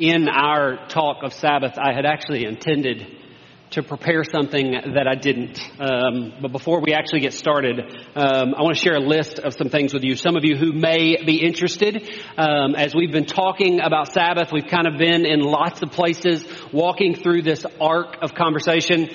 in our talk of Sabbath, I had actually intended to prepare something that I didn't. Um, but before we actually get started, um, I want to share a list of some things with you. Some of you who may be interested, um, as we've been talking about Sabbath, we've kind of been in lots of places, walking through this arc of conversation.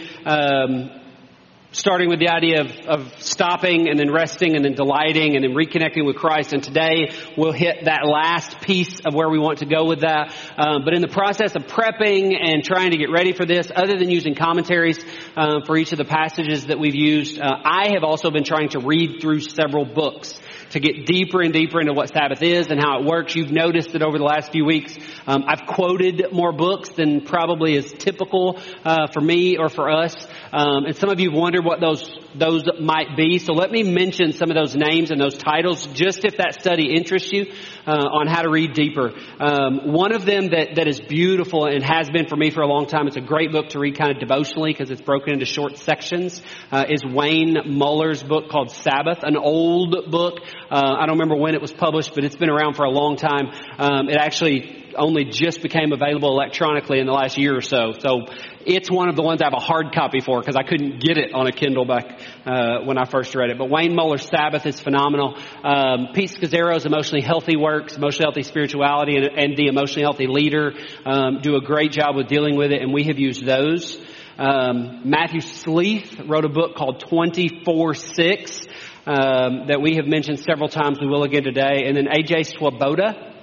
Um, starting with the idea of, of stopping and then resting and then delighting and then reconnecting with Christ. And today we'll hit that last piece of where we want to go with that. Um, but in the process of prepping and trying to get ready for this, other than using commentaries uh, for each of the passages that we've used, uh, I have also been trying to read through several books to get deeper and deeper into what Sabbath is and how it works. You've noticed that over the last few weeks, um, I've quoted more books than probably is typical uh, for me or for us. Um, and some of you wondered what those those might be. So let me mention some of those names and those titles, just if that study interests you uh, on how to read deeper. Um, one of them that that is beautiful and has been for me for a long time. It's a great book to read kind of devotionally because it's broken into short sections. Uh, is Wayne Muller's book called Sabbath, an old book. Uh, I don't remember when it was published, but it's been around for a long time. Um, it actually only just became available electronically in the last year or so. So it's one of the ones I have a hard copy for because I couldn't get it on a Kindle back uh, when I first read it. But Wayne Muller's Sabbath is phenomenal. Um, Pete Scazzero's Emotionally Healthy Works, Emotionally Healthy Spirituality, and, and The Emotionally Healthy Leader um, do a great job with dealing with it, and we have used those. Um, Matthew Sleeth wrote a book called 24-6 um, that we have mentioned several times. We will again today. And then A.J. Swoboda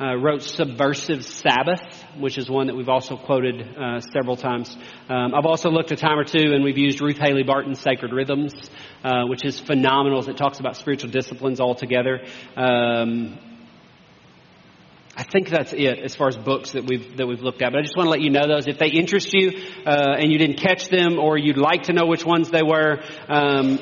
uh, wrote Subversive Sabbath, which is one that we've also quoted uh, several times. Um, I've also looked a time or two and we've used Ruth Haley Barton's Sacred Rhythms, uh, which is phenomenal as it talks about spiritual disciplines altogether. Um, I think that's it as far as books that we've that we've looked at. But I just want to let you know those if they interest you uh, and you didn't catch them, or you'd like to know which ones they were. Um,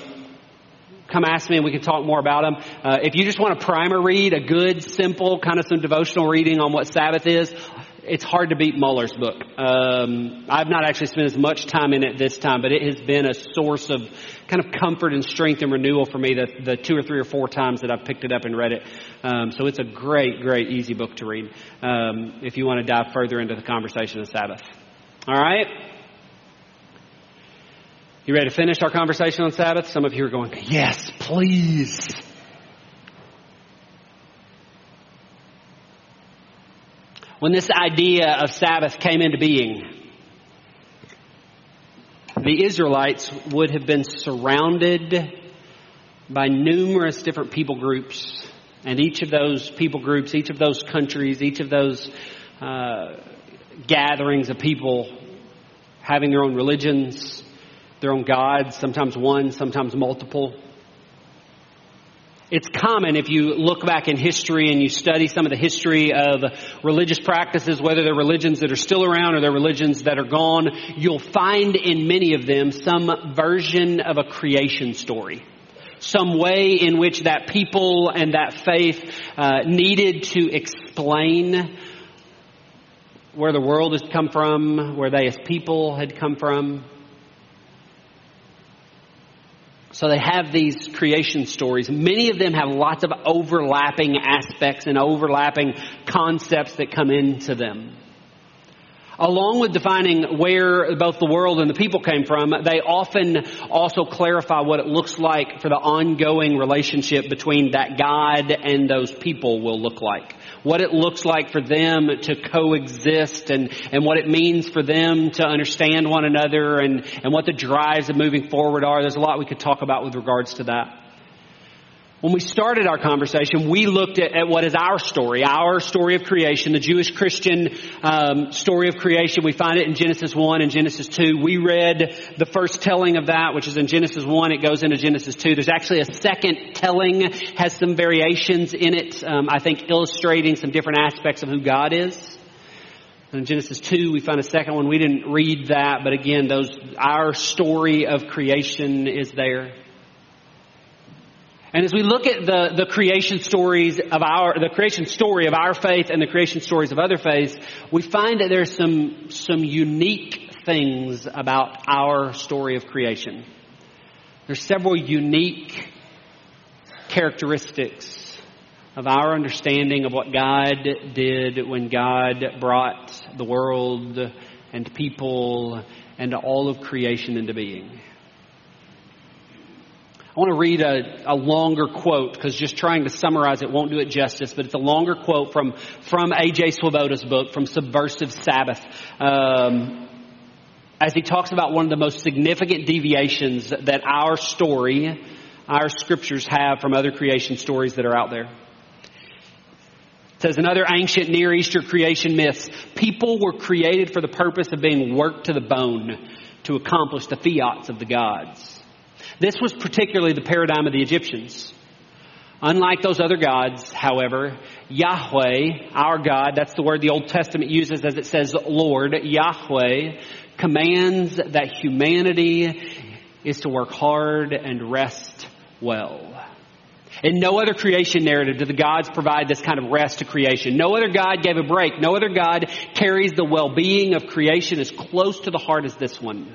come ask me and we can talk more about them. Uh, if you just want a primer read, a good, simple, kind of some devotional reading on what Sabbath is, it's hard to beat Muller's book. Um, I've not actually spent as much time in it this time, but it has been a source of kind of comfort and strength and renewal for me the, the two or three or four times that I've picked it up and read it. Um, so it's a great, great, easy book to read um, if you want to dive further into the conversation of Sabbath. All right? You ready to finish our conversation on Sabbath? Some of you are going, yes, please. When this idea of Sabbath came into being, the Israelites would have been surrounded by numerous different people groups. And each of those people groups, each of those countries, each of those uh, gatherings of people having their own religions, their own gods, sometimes one, sometimes multiple. It's common if you look back in history and you study some of the history of religious practices, whether they're religions that are still around or they're religions that are gone, you'll find in many of them some version of a creation story. Some way in which that people and that faith uh, needed to explain where the world has come from, where they as people had come from. So they have these creation stories. Many of them have lots of overlapping aspects and overlapping concepts that come into them. Along with defining where both the world and the people came from, they often also clarify what it looks like for the ongoing relationship between that God and those people will look like. What it looks like for them to coexist and, and what it means for them to understand one another and, and what the drives of moving forward are. There's a lot we could talk about with regards to that. When we started our conversation, we looked at, at, what is our story, our story of creation, the Jewish Christian um, story of creation. We find it in Genesis 1 and Genesis 2. We read the first telling of that, which is in Genesis 1. It goes into Genesis 2. There's actually a second telling, has some variations in it, um, I think illustrating some different aspects of who God is. In Genesis 2, we find a second one. We didn't read that, but again, those, our story of creation is there. And as we look at the, the creation stories of our, the creation story of our faith and the creation stories of other faiths, we find that there's some, some unique things about our story of creation. There's several unique characteristics of our understanding of what God did when God brought the world and people and all of creation into being. I want to read a, a longer quote because just trying to summarize it won't do it justice, but it's a longer quote from, from A.J. Swoboda's book, from Subversive Sabbath. Um, as he talks about one of the most significant deviations that our story, our scriptures have from other creation stories that are out there. It says another ancient Near Eastern creation myths, people were created for the purpose of being worked to the bone to accomplish the fiats of the gods. This was particularly the paradigm of the Egyptians. Unlike those other gods, however, Yahweh, our God, that's the word the Old Testament uses as it says Lord, Yahweh, commands that humanity is to work hard and rest well. In no other creation narrative do the gods provide this kind of rest to creation. No other God gave a break. No other God carries the well-being of creation as close to the heart as this one.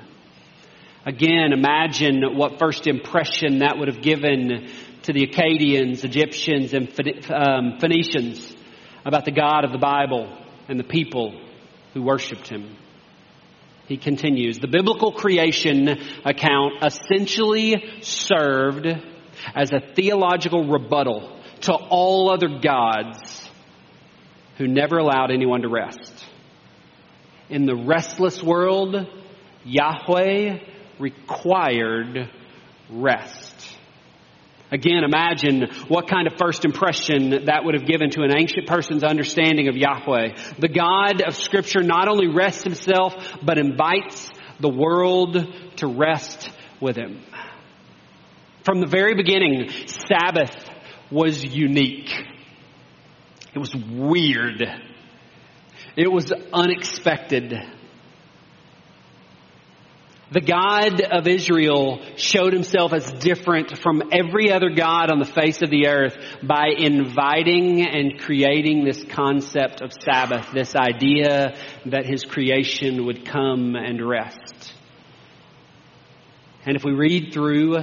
Again, imagine what first impression that would have given to the Akkadians, Egyptians, and um, Phoenicians about the God of the Bible and the people who worshiped him. He continues, the biblical creation account essentially served as a theological rebuttal to all other gods who never allowed anyone to rest. In the restless world, Yahweh required rest. Again, imagine what kind of first impression that would have given to an ancient person's understanding of Yahweh. The God of Scripture not only rests himself, but invites the world to rest with him. From the very beginning, Sabbath was unique. It was weird. It was unexpected. The God of Israel showed himself as different from every other God on the face of the earth by inviting and creating this concept of Sabbath, this idea that his creation would come and rest. And if we read through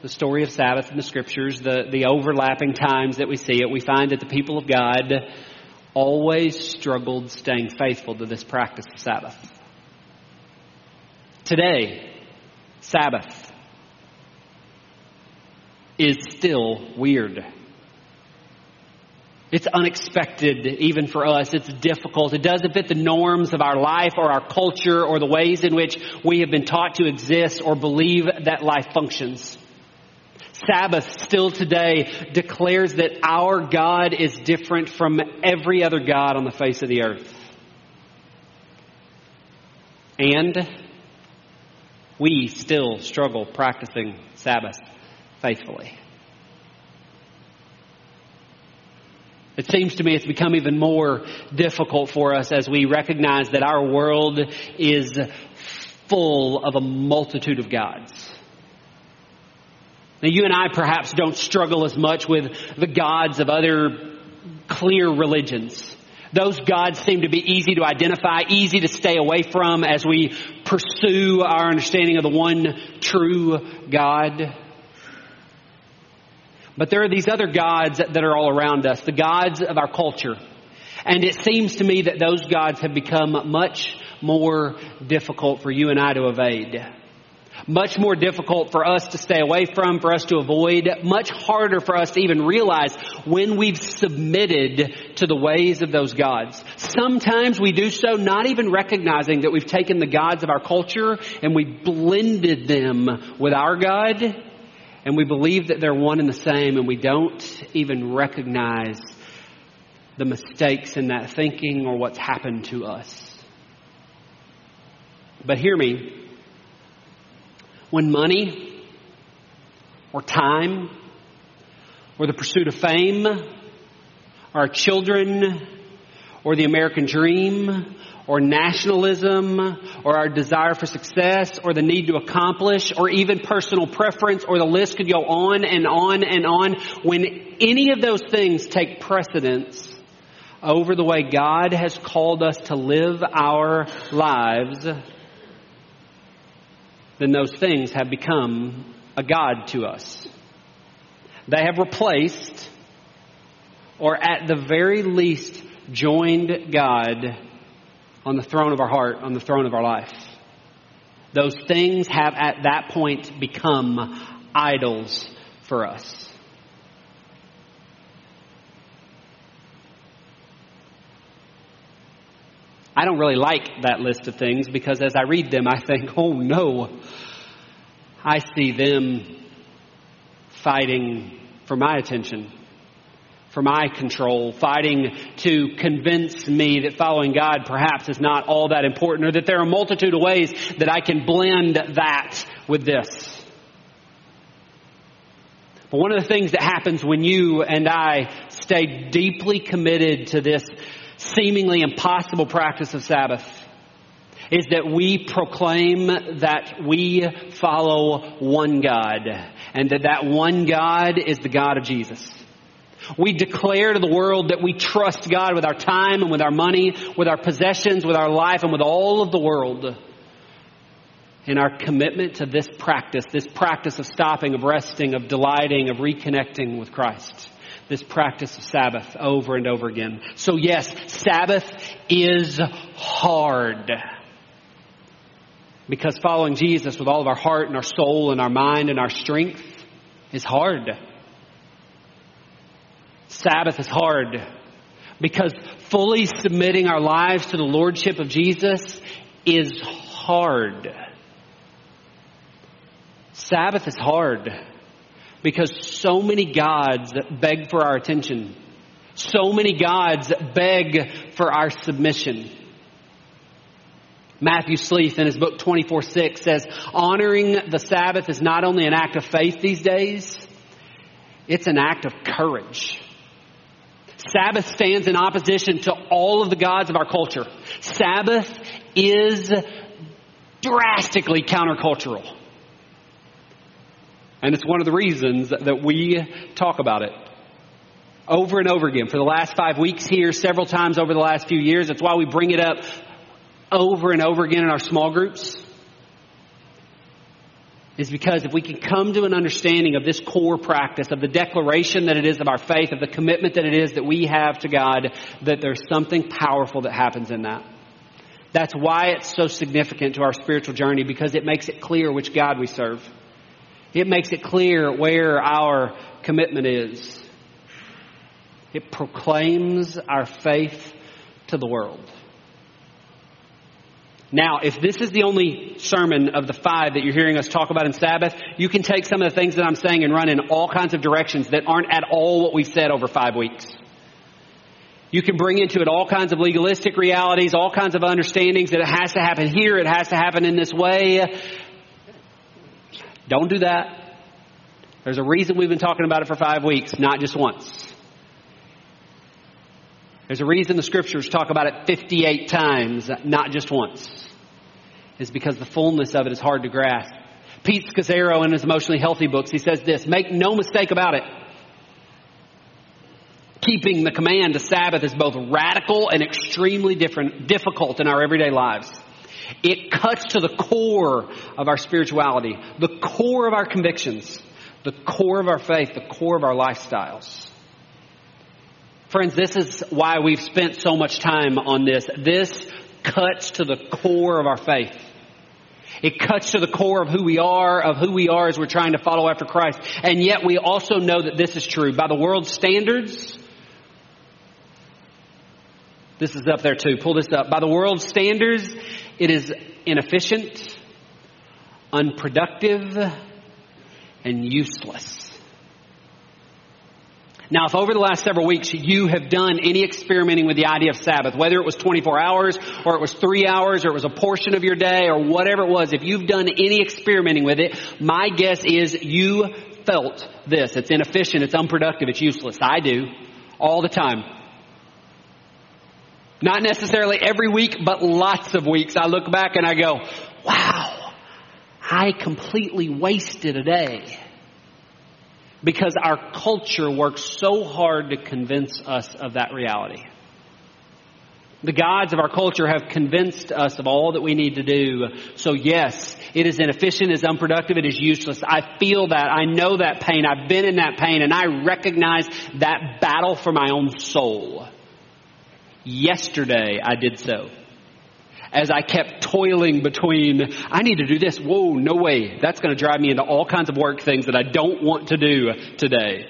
the story of Sabbath in the scriptures, the, the overlapping times that we see it, we find that the people of God always struggled staying faithful to this practice of Sabbath. Today, Sabbath is still weird. It's unexpected even for us. It's difficult. It doesn't fit the norms of our life or our culture or the ways in which we have been taught to exist or believe that life functions. Sabbath still today declares that our God is different from every other God on the face of the earth. And we still struggle practicing Sabbath faithfully. It seems to me it's become even more difficult for us as we recognize that our world is full of a multitude of gods. Now you and I perhaps don't struggle as much with the gods of other clear religions. Those gods seem to be easy to identify, easy to stay away from as we pursue our understanding of the one true God. But there are these other gods that are all around us, the gods of our culture. And it seems to me that those gods have become much more difficult for you and I to evade. Much more difficult for us to stay away from, for us to avoid, much harder for us to even realize when we've submitted to the ways of those gods. Sometimes we do so not even recognizing that we've taken the gods of our culture and we blended them with our God and we believe that they're one and the same and we don't even recognize the mistakes in that thinking or what's happened to us. But hear me, when money or time or the pursuit of fame or our children or the American dream or nationalism or our desire for success or the need to accomplish or even personal preference or the list could go on and on and on. When any of those things take precedence over the way God has called us to live our lives, then those things have become a God to us. They have replaced or at the very least joined God on the throne of our heart, on the throne of our life. Those things have at that point become idols for us. I don't really like that list of things because as I read them, I think, oh no, I see them fighting for my attention, for my control, fighting to convince me that following God perhaps is not all that important or that there are a multitude of ways that I can blend that with this. But one of the things that happens when you and I stay deeply committed to this seemingly impossible practice of Sabbath is that we proclaim that we follow one God and that that one God is the God of Jesus. We declare to the world that we trust God with our time and with our money, with our possessions, with our life, and with all of the world. In our commitment to this practice, this practice of stopping, of resting, of delighting, of reconnecting with Christ this practice of Sabbath over and over again. So yes, Sabbath is hard. Because following Jesus with all of our heart and our soul and our mind and our strength is hard. Sabbath is hard. Because fully submitting our lives to the Lordship of Jesus is hard. Sabbath is hard because so many gods beg for our attention. So many gods beg for our submission. Matthew Sleeth in his book 24-6 says, honoring the Sabbath is not only an act of faith these days, it's an act of courage. Sabbath stands in opposition to all of the gods of our culture. Sabbath is drastically countercultural. And it's one of the reasons that we talk about it over and over again for the last five weeks here, several times over the last few years. That's why we bring it up over and over again in our small groups. Is because if we can come to an understanding of this core practice, of the declaration that it is of our faith, of the commitment that it is that we have to God, that there's something powerful that happens in that. That's why it's so significant to our spiritual journey because it makes it clear which God we serve. It makes it clear where our commitment is. It proclaims our faith to the world. Now, if this is the only sermon of the five that you're hearing us talk about in Sabbath, you can take some of the things that I'm saying and run in all kinds of directions that aren't at all what we've said over five weeks. You can bring into it all kinds of legalistic realities, all kinds of understandings that it has to happen here, it has to happen in this way. Don't do that. There's a reason we've been talking about it for five weeks, not just once. There's a reason the scriptures talk about it 58 times, not just once. It's because the fullness of it is hard to grasp. Pete Scazzero in his emotionally healthy books, he says this, make no mistake about it. Keeping the command to Sabbath is both radical and extremely different, difficult in our everyday lives. It cuts to the core of our spirituality, the core of our convictions, the core of our faith, the core of our lifestyles. Friends, this is why we've spent so much time on this. This cuts to the core of our faith. It cuts to the core of who we are, of who we are as we're trying to follow after Christ. And yet we also know that this is true. By the world's standards, this is up there too. Pull this up. By the world's standards, it is inefficient, unproductive, and useless. Now, if over the last several weeks you have done any experimenting with the idea of Sabbath, whether it was 24 hours or it was three hours or it was a portion of your day or whatever it was, if you've done any experimenting with it, my guess is you felt this. It's inefficient, it's unproductive, it's useless. I do. All the time. Not necessarily every week, but lots of weeks. I look back and I go, wow, I completely wasted a day. Because our culture works so hard to convince us of that reality. The gods of our culture have convinced us of all that we need to do. So yes, it is inefficient, it is unproductive, it is useless. I feel that. I know that pain. I've been in that pain and I recognize that battle for my own soul. Yesterday I did so. As I kept toiling between, I need to do this. Whoa, no way. That's going to drive me into all kinds of work things that I don't want to do today.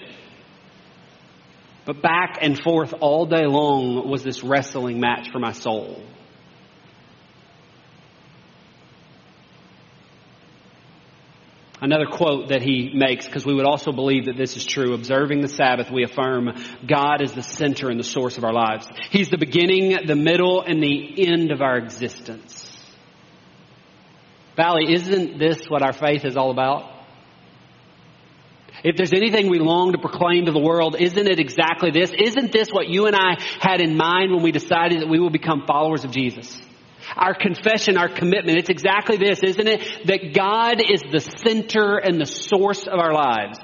But back and forth all day long was this wrestling match for my soul. Another quote that he makes, because we would also believe that this is true. Observing the Sabbath, we affirm God is the center and the source of our lives. He's the beginning, the middle, and the end of our existence. Valley, isn't this what our faith is all about? If there's anything we long to proclaim to the world, isn't it exactly this? Isn't this what you and I had in mind when we decided that we will become followers of Jesus? Our confession, our commitment, it's exactly this, isn't it? That God is the center and the source of our lives.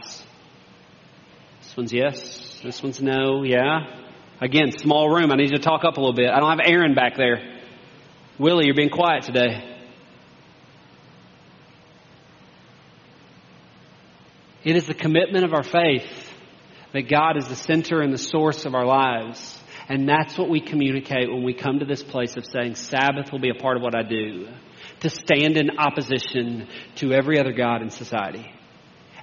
This one's yes, this one's no, yeah. Again, small room. I need you to talk up a little bit. I don't have Aaron back there. Willie, you're being quiet today. It is the commitment of our faith that God is the center and the source of our lives. And that's what we communicate when we come to this place of saying Sabbath will be a part of what I do. To stand in opposition to every other God in society.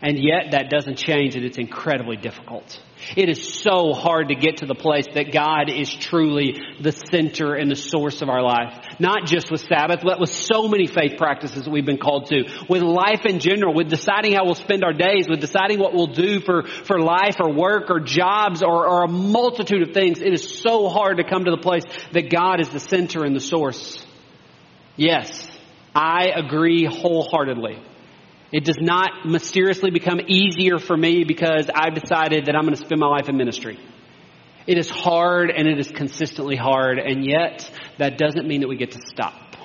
And yet that doesn't change and it's incredibly difficult. It is so hard to get to the place that God is truly the center and the source of our life. Not just with Sabbath, but with so many faith practices that we've been called to. With life in general, with deciding how we'll spend our days, with deciding what we'll do for, for life or work or jobs or, or a multitude of things. It is so hard to come to the place that God is the center and the source. Yes, I agree wholeheartedly. It does not mysteriously become easier for me because I've decided that I'm going to spend my life in ministry. It is hard and it is consistently hard, and yet that doesn't mean that we get to stop.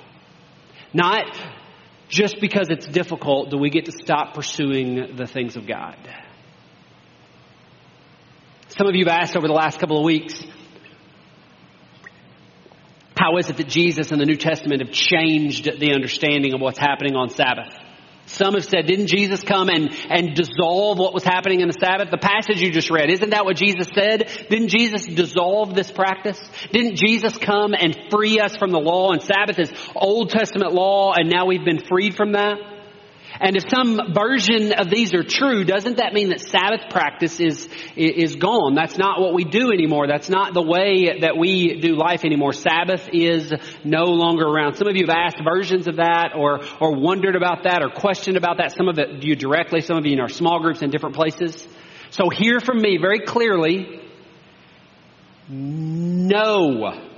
Not just because it's difficult do we get to stop pursuing the things of God. Some of you have asked over the last couple of weeks, how is it that Jesus and the New Testament have changed the understanding of what's happening on Sabbath? Some have said, didn't Jesus come and, and dissolve what was happening in the Sabbath? The passage you just read, isn't that what Jesus said? Didn't Jesus dissolve this practice? Didn't Jesus come and free us from the law? And Sabbath is Old Testament law and now we've been freed from that? And if some version of these are true, doesn't that mean that Sabbath practice is, is gone? That's not what we do anymore. That's not the way that we do life anymore. Sabbath is no longer around. Some of you have asked versions of that or, or wondered about that or questioned about that. Some of it you directly, some of you in our small groups in different places. So hear from me very clearly. No.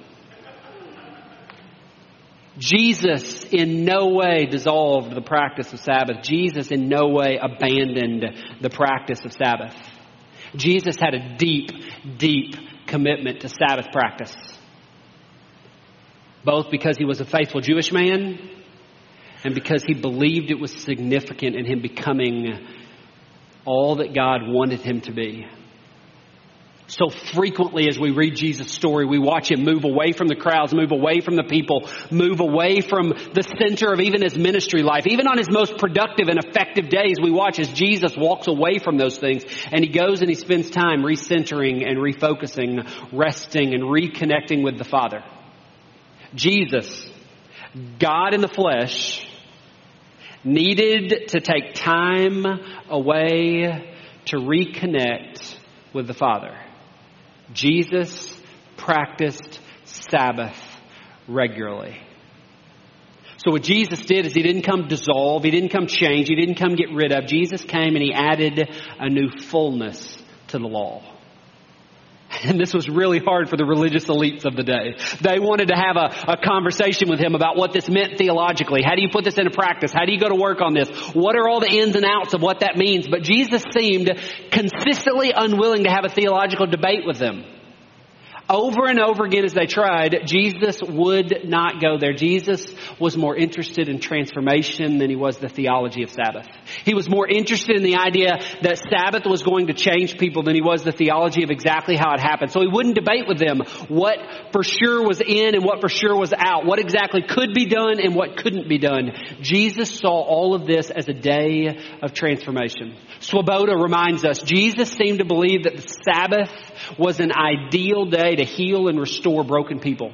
Jesus in no way dissolved the practice of Sabbath. Jesus in no way abandoned the practice of Sabbath. Jesus had a deep, deep commitment to Sabbath practice. Both because he was a faithful Jewish man and because he believed it was significant in him becoming all that God wanted him to be. So frequently as we read Jesus' story, we watch him move away from the crowds, move away from the people, move away from the center of even his ministry life. Even on his most productive and effective days, we watch as Jesus walks away from those things and he goes and he spends time recentering and refocusing, resting and reconnecting with the Father. Jesus, God in the flesh, needed to take time away to reconnect with the Father. Jesus practiced Sabbath regularly. So what Jesus did is he didn't come dissolve, he didn't come change, he didn't come get rid of. Jesus came and he added a new fullness to the law. And this was really hard for the religious elites of the day. They wanted to have a, a, conversation with him about what this meant theologically. How do you put this into practice? How do you go to work on this? What are all the ins and outs of what that means? But Jesus seemed consistently unwilling to have a theological debate with them. Over and over again as they tried, Jesus would not go there. Jesus was more interested in transformation than he was the theology of Sabbath. He was more interested in the idea that Sabbath was going to change people than he was the theology of exactly how it happened. So he wouldn't debate with them what for sure was in and what for sure was out, what exactly could be done and what couldn't be done. Jesus saw all of this as a day of transformation. Swoboda reminds us, Jesus seemed to believe that the Sabbath was an ideal day to heal and restore broken people.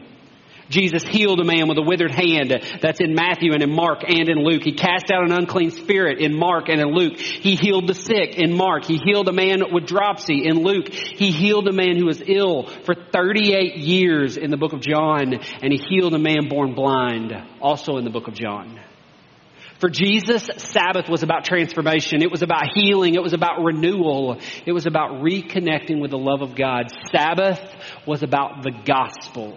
Jesus healed a man with a withered hand. That's in Matthew and in Mark and in Luke. He cast out an unclean spirit in Mark and in Luke. He healed the sick in Mark. He healed a man with dropsy in Luke. He healed a man who was ill for 38 years in the book of John. And he healed a man born blind also in the book of John. For Jesus, Sabbath was about transformation. It was about healing. It was about renewal. It was about reconnecting with the love of God. Sabbath was about the gospel.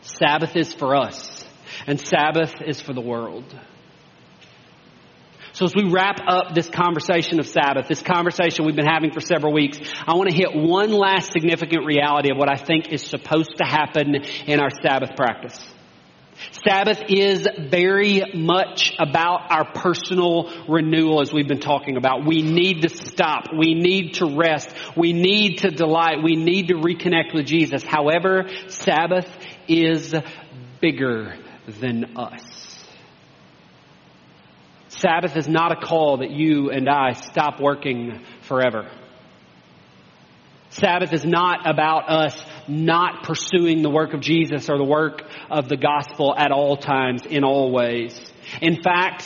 Sabbath is for us, and Sabbath is for the world. So as we wrap up this conversation of Sabbath, this conversation we've been having for several weeks, I want to hit one last significant reality of what I think is supposed to happen in our Sabbath practice. Sabbath is very much about our personal renewal as we've been talking about. We need to stop. We need to rest. We need to delight. We need to reconnect with Jesus. However, Sabbath is bigger than us. Sabbath is not a call that you and I stop working forever. Sabbath is not about us not pursuing the work of Jesus or the work of the gospel at all times, in all ways. In fact,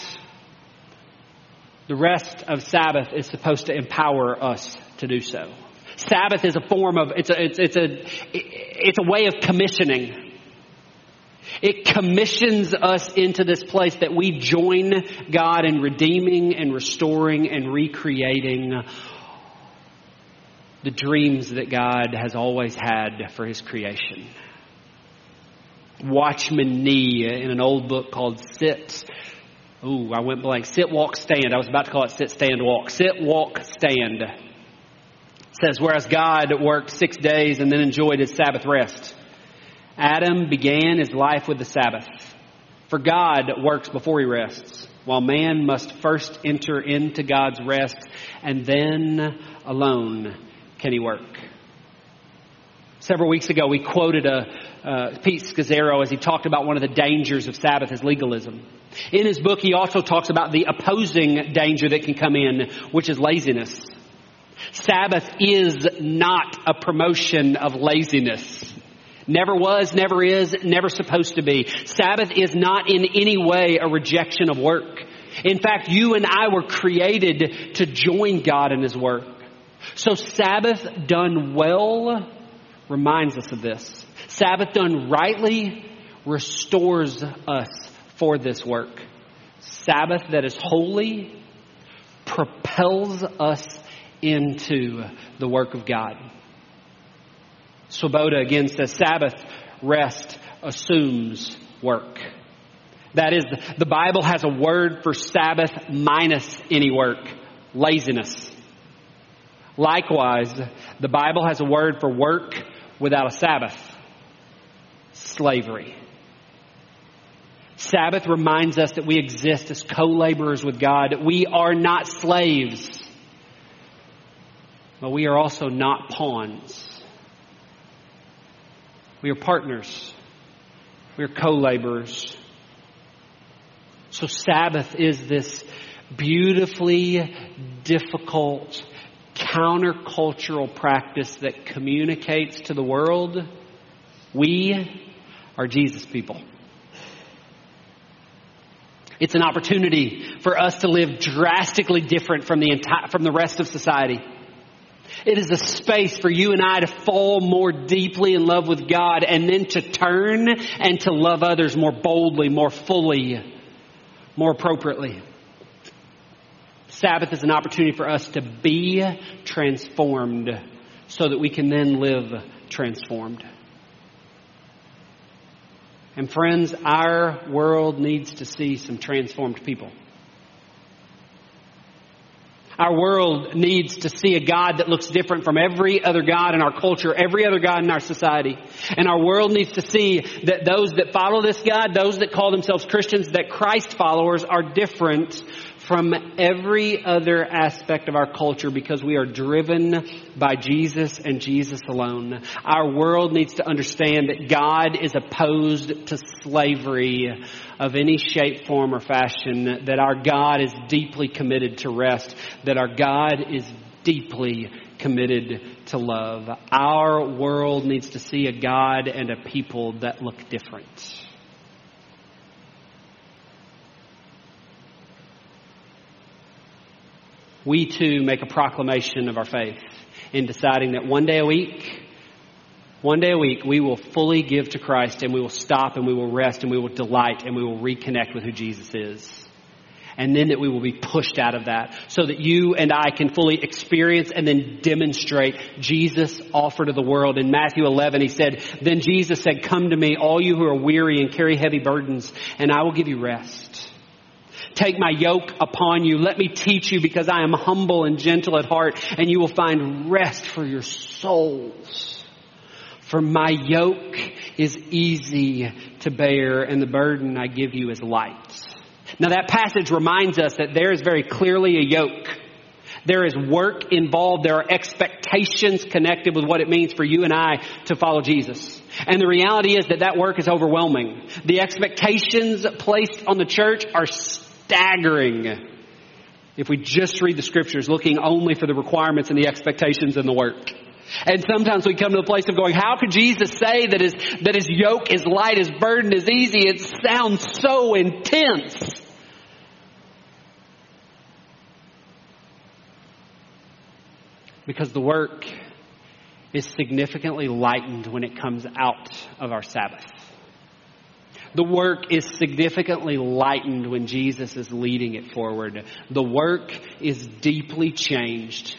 the rest of Sabbath is supposed to empower us to do so. Sabbath is a form of, it's a, it's, it's a, it's a way of commissioning. It commissions us into this place that we join God in redeeming and restoring and recreating the dreams that God has always had for His creation. Watchman Nee in an old book called Sit. Ooh, I went blank. Sit, walk, stand. I was about to call it sit, stand, walk. Sit, walk, stand. It says, whereas God worked six days and then enjoyed his Sabbath rest. Adam began his life with the Sabbath. For God works before he rests, while man must first enter into God's rest and then alone can he work. Several weeks ago, we quoted a, Pete Scazzero as he talked about one of the dangers of Sabbath as legalism. In his book, he also talks about the opposing danger that can come in, which is laziness. Sabbath is not a promotion of laziness. Never was, never is, never supposed to be. Sabbath is not in any way a rejection of work. In fact, you and I were created to join God in His work. So Sabbath done well reminds us of this. Sabbath done rightly restores us for this work. Sabbath that is holy propels us into the work of God. Swoboda again says Sabbath rest assumes work. That is, the Bible has a word for Sabbath minus any work. Laziness. Likewise, the Bible has a word for work without a Sabbath. Slavery. Sabbath reminds us that we exist as co-laborers with God. We are not slaves, but we are also not pawns. We are partners. We are co-laborers. So Sabbath is this beautifully difficult countercultural practice that communicates to the world we are Jesus people. It's an opportunity for us to live drastically different from the entire, from the rest of society. It is a space for you and I to fall more deeply in love with God and then to turn and to love others more boldly, more fully, more appropriately. Sabbath is an opportunity for us to be transformed so that we can then live transformed. And friends, our world needs to see some transformed people. Our world needs to see a God that looks different from every other God in our culture, every other God in our society. And our world needs to see that those that follow this God, those that call themselves Christians, that Christ followers are different from every other aspect of our culture because we are driven by Jesus and Jesus alone. Our world needs to understand that God is opposed to slavery of any shape, form, or fashion, that our God is deeply committed to rest, that our God is deeply committed to love. Our world needs to see a God and a people that look different. We too make a proclamation of our faith in deciding that one day a week, one day a week, we will fully give to Christ and we will stop and we will rest and we will delight and we will reconnect with who Jesus is. And then that we will be pushed out of that so that you and I can fully experience and then demonstrate Jesus offer to the world. In Matthew 11, he said, Then Jesus said, Come to me, all you who are weary and carry heavy burdens, and I will give you rest. Take my yoke upon you. Let me teach you because I am humble and gentle at heart and you will find rest for your souls. For my yoke is easy to bear and the burden I give you is light. Now that passage reminds us that there is very clearly a yoke. There is work involved. There are expectations connected with what it means for you and I to follow Jesus. And the reality is that that work is overwhelming. The expectations placed on the church are staggering if we just read the scriptures looking only for the requirements and the expectations and the work. And sometimes we come to the place of going, how could Jesus say that his, that his yoke is light, his burden is easy? It sounds so intense. Because the work is significantly lightened when it comes out of our Sabbath. The work is significantly lightened when Jesus is leading it forward. The work is deeply changed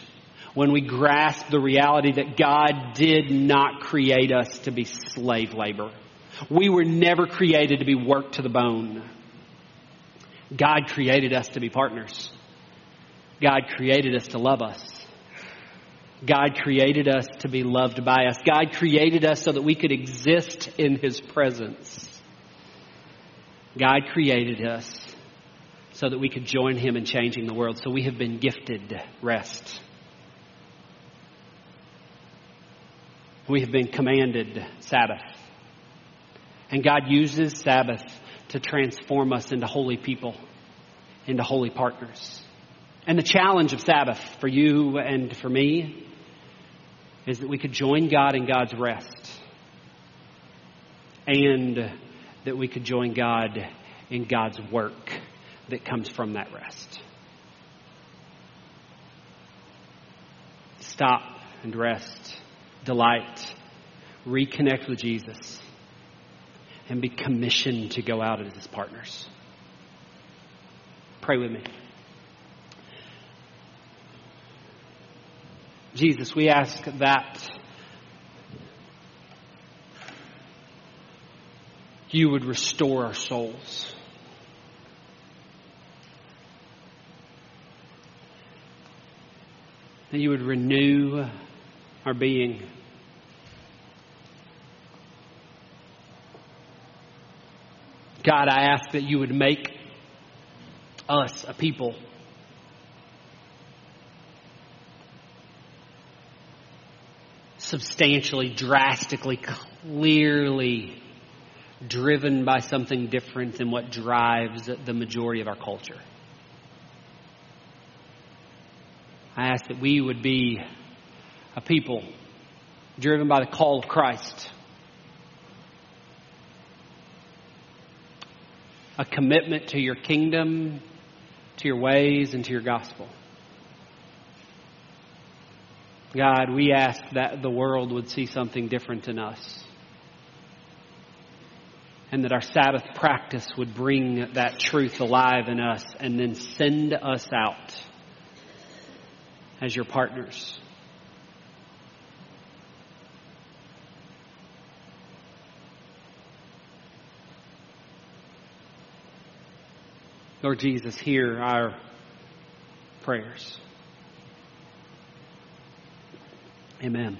when we grasp the reality that God did not create us to be slave labor. We were never created to be worked to the bone. God created us to be partners. God created us to love us. God created us to be loved by us. God created us so that we could exist in His presence. God created us so that we could join Him in changing the world. So we have been gifted rest. We have been commanded Sabbath. And God uses Sabbath to transform us into holy people, into holy partners. And the challenge of Sabbath for you and for me is that we could join God in God's rest and that we could join God in God's work that comes from that rest. Stop and rest, delight, reconnect with Jesus, and be commissioned to go out as his partners. Pray with me. Jesus, we ask that you would restore our souls. That you would renew our being. God, I ask that you would make us a people substantially, drastically, clearly driven by something different than what drives the majority of our culture. I ask that we would be a people driven by the call of Christ. A commitment to your kingdom, to your ways, and to your gospel. God, we ask that the world would see something different in us and that our Sabbath practice would bring that truth alive in us and then send us out as your partners. Lord Jesus, hear our prayers. Amen.